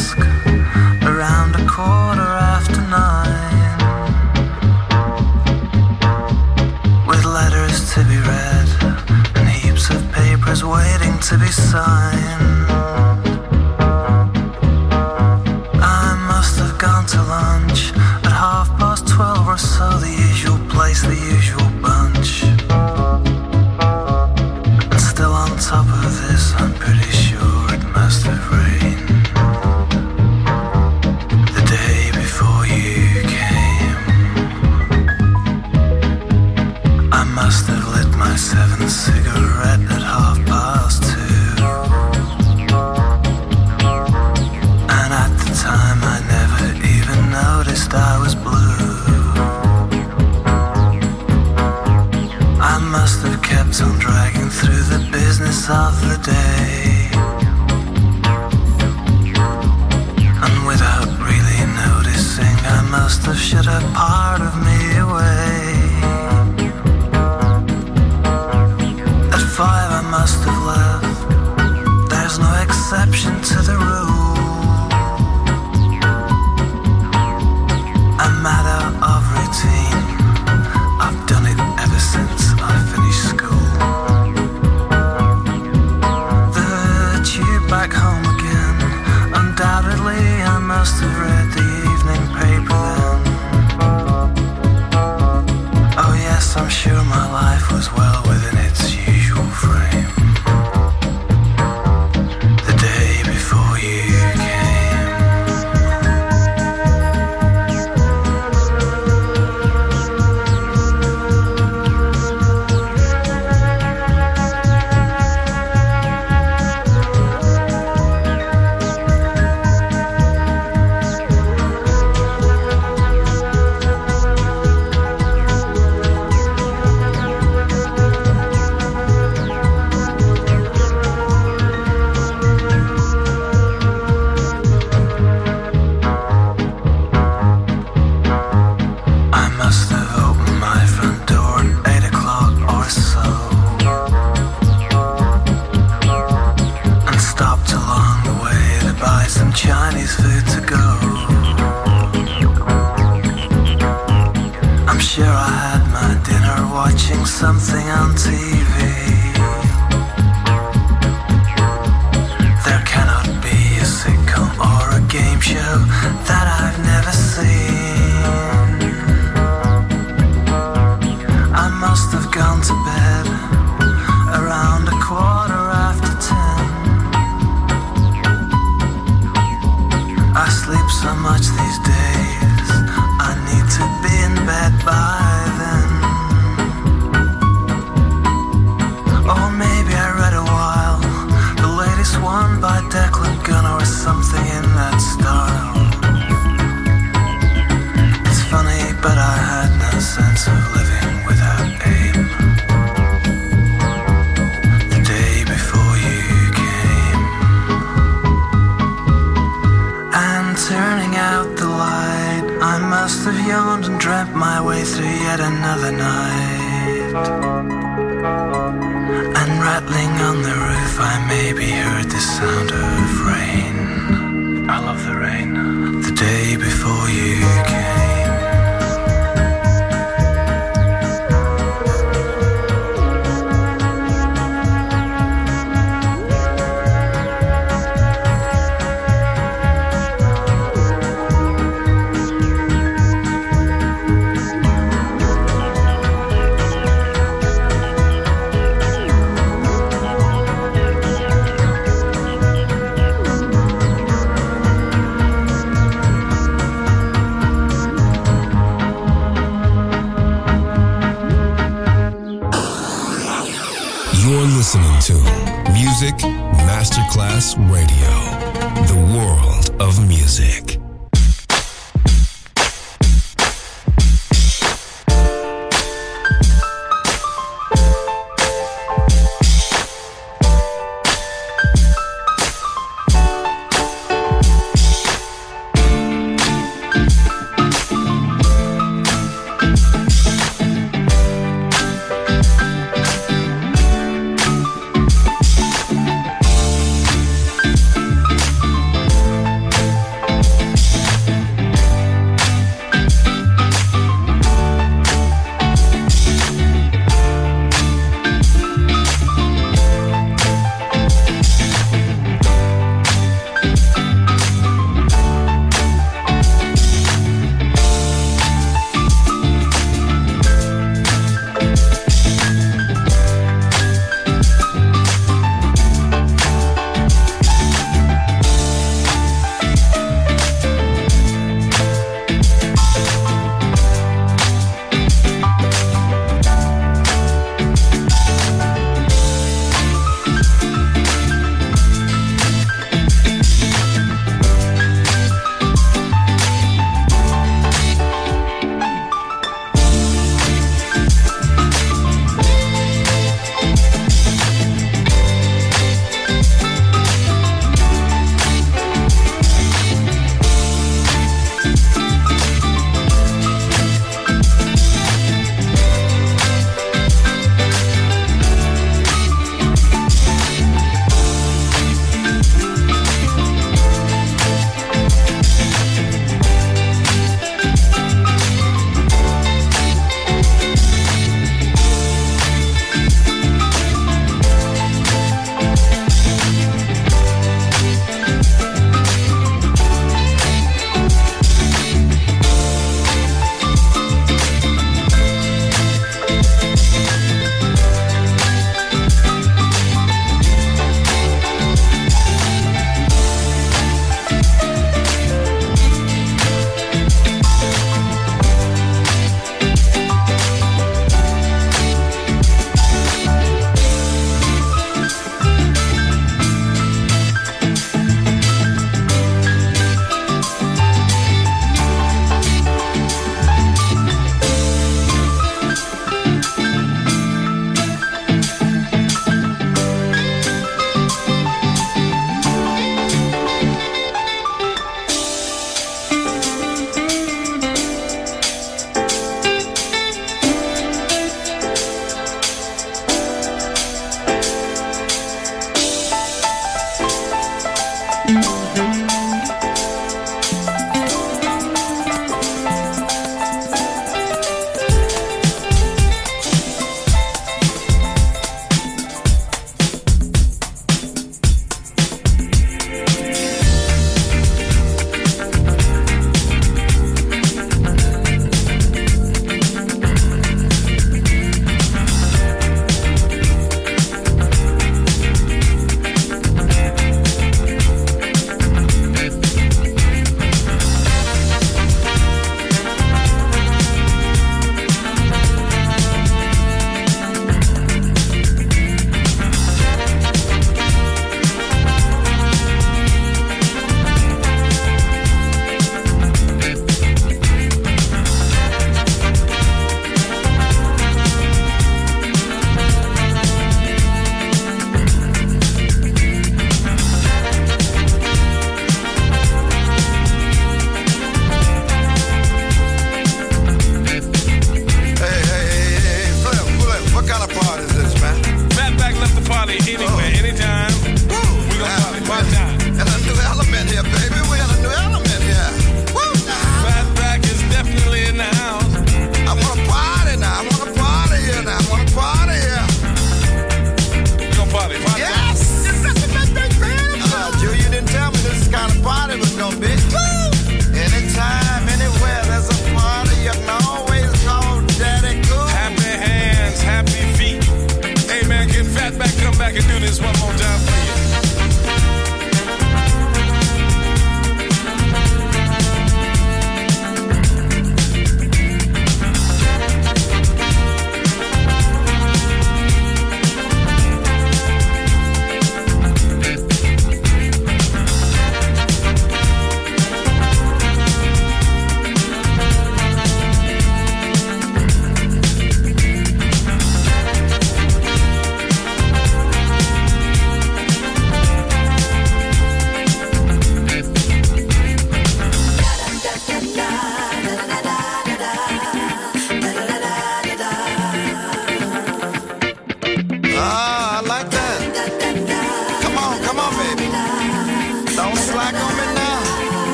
блеск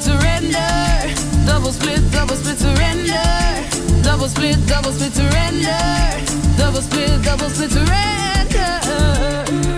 split surrender. Double split, double split surrender. Double split, double split surrender. Double split, double split surrender.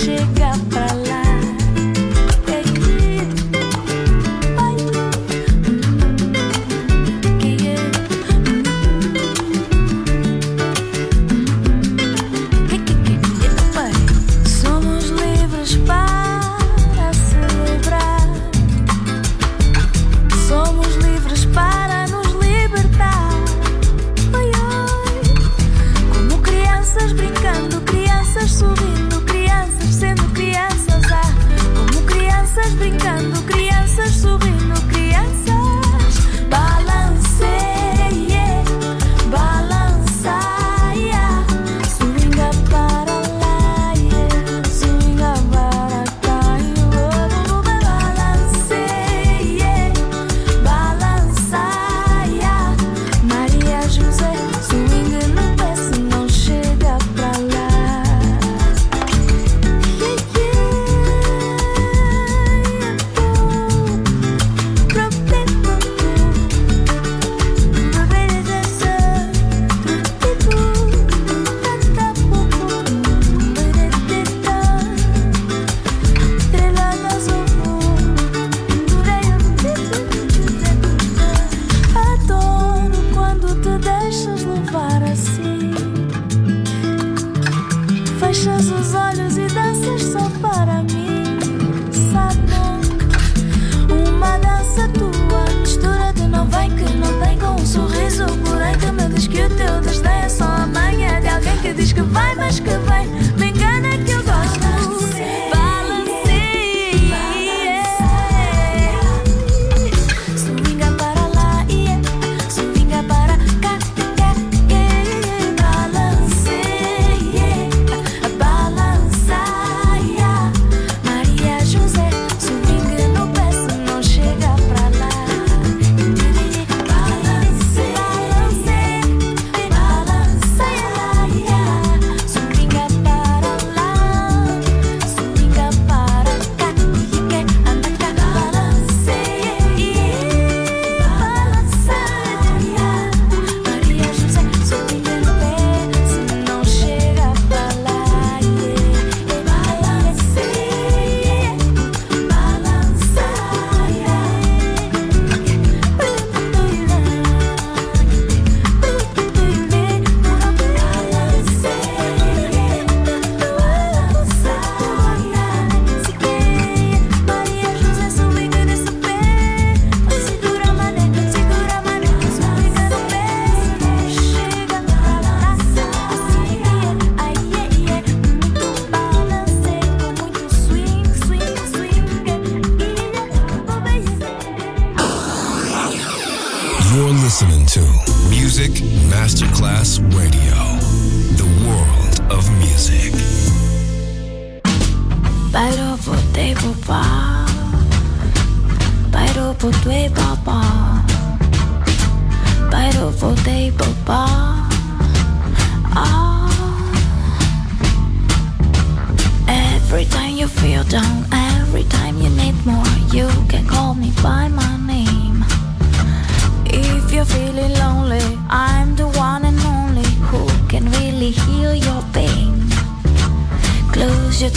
chega pra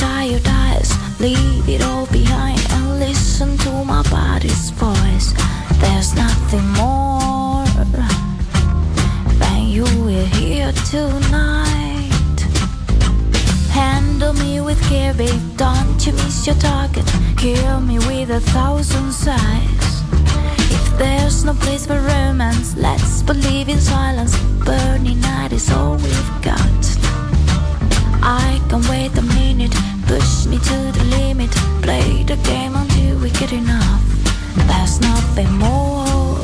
tired eyes. Leave it all behind and listen to my body's voice. There's nothing more than you will hear tonight. Handle me with care, babe. Don't you miss your target. Kill me with a thousand sighs. If there's no place for romance, let's believe in silence. Burning night is all we've got. I can't wait a minute, push me to the limit. Play the game until we get enough. There's nothing more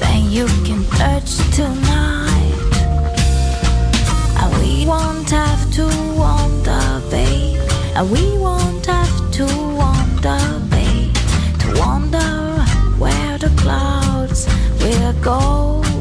than you can touch tonight. And we won't have to wonder, babe. And we won't have to wonder, babe. To wonder where the clouds will go.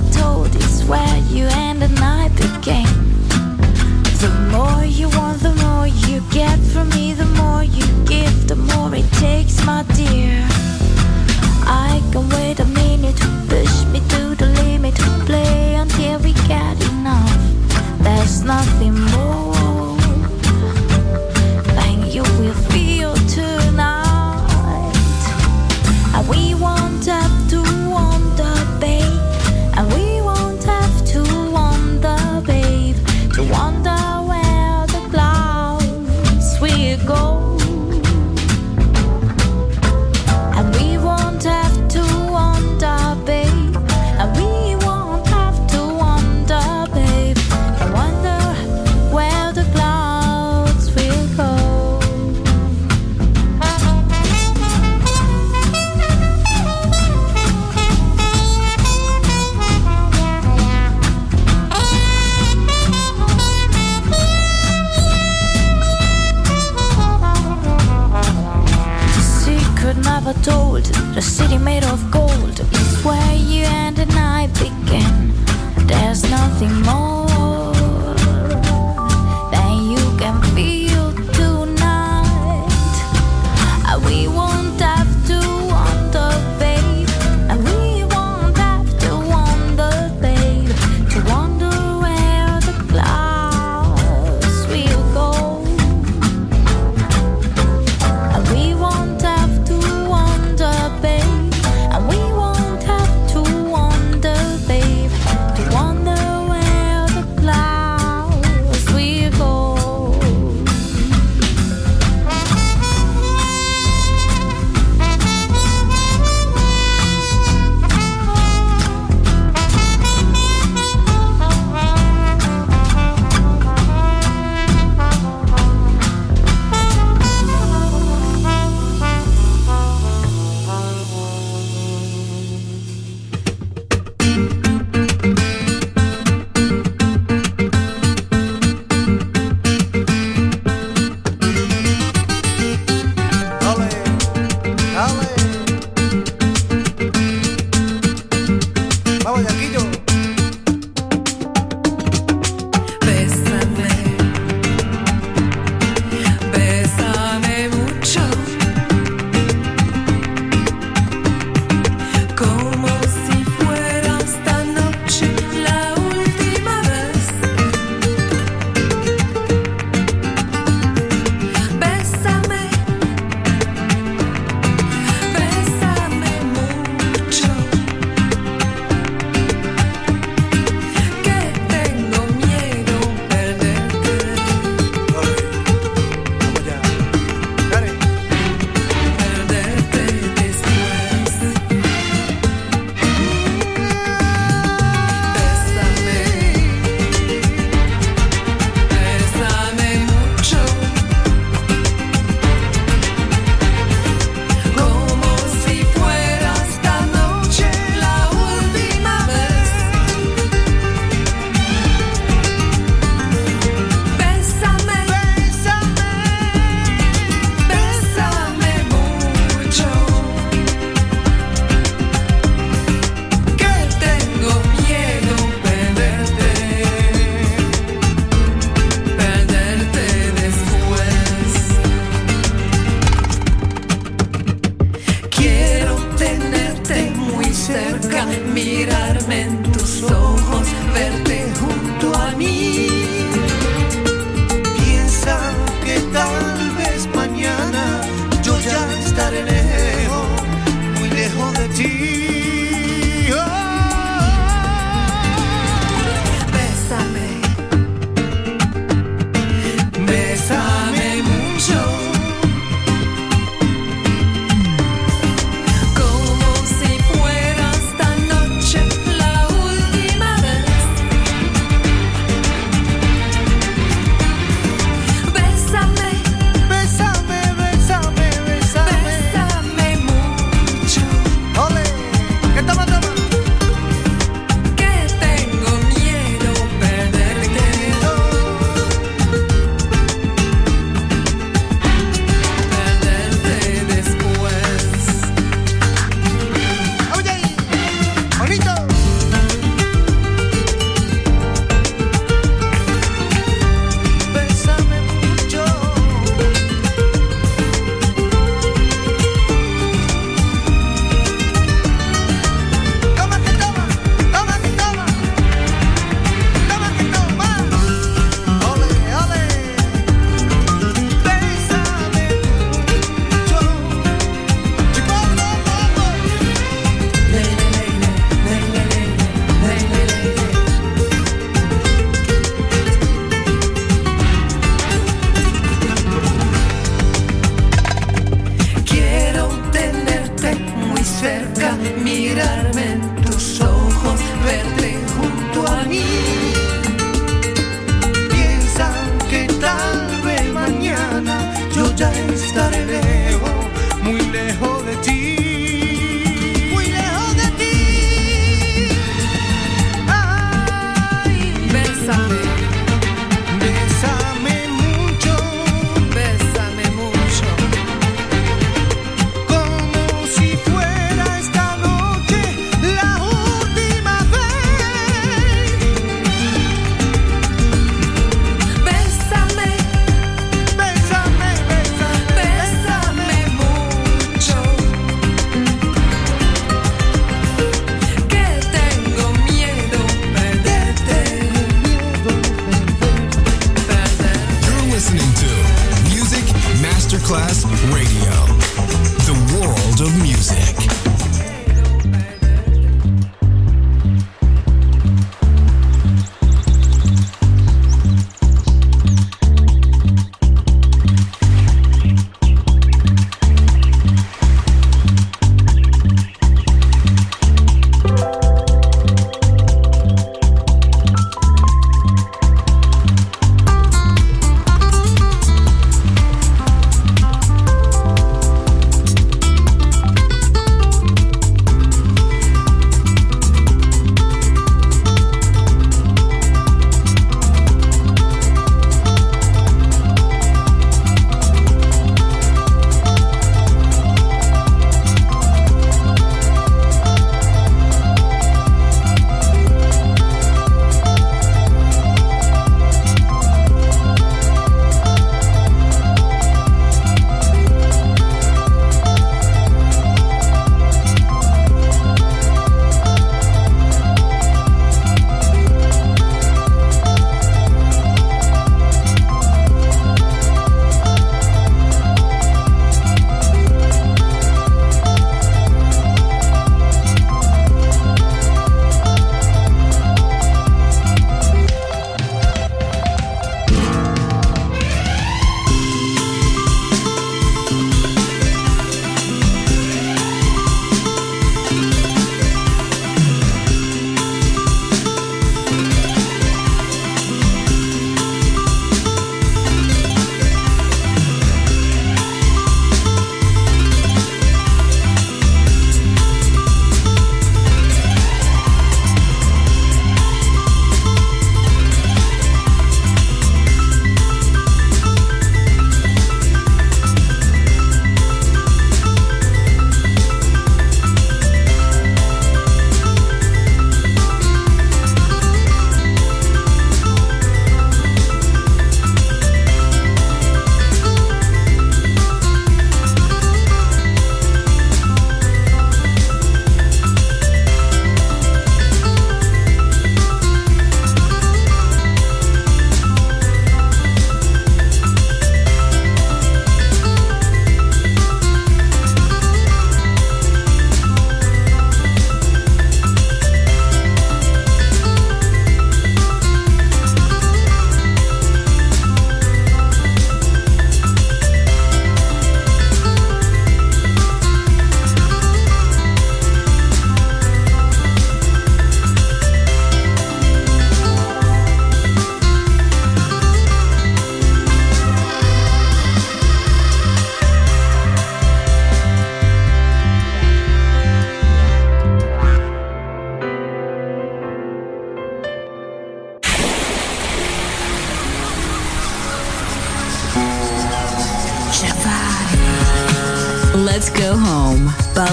never told is where you end and I begin. The more you want, the more you get from me, the more you give, the more it takes, my dear. I can wait a minute, push me to the limit, play until we get enough. There's nothing more.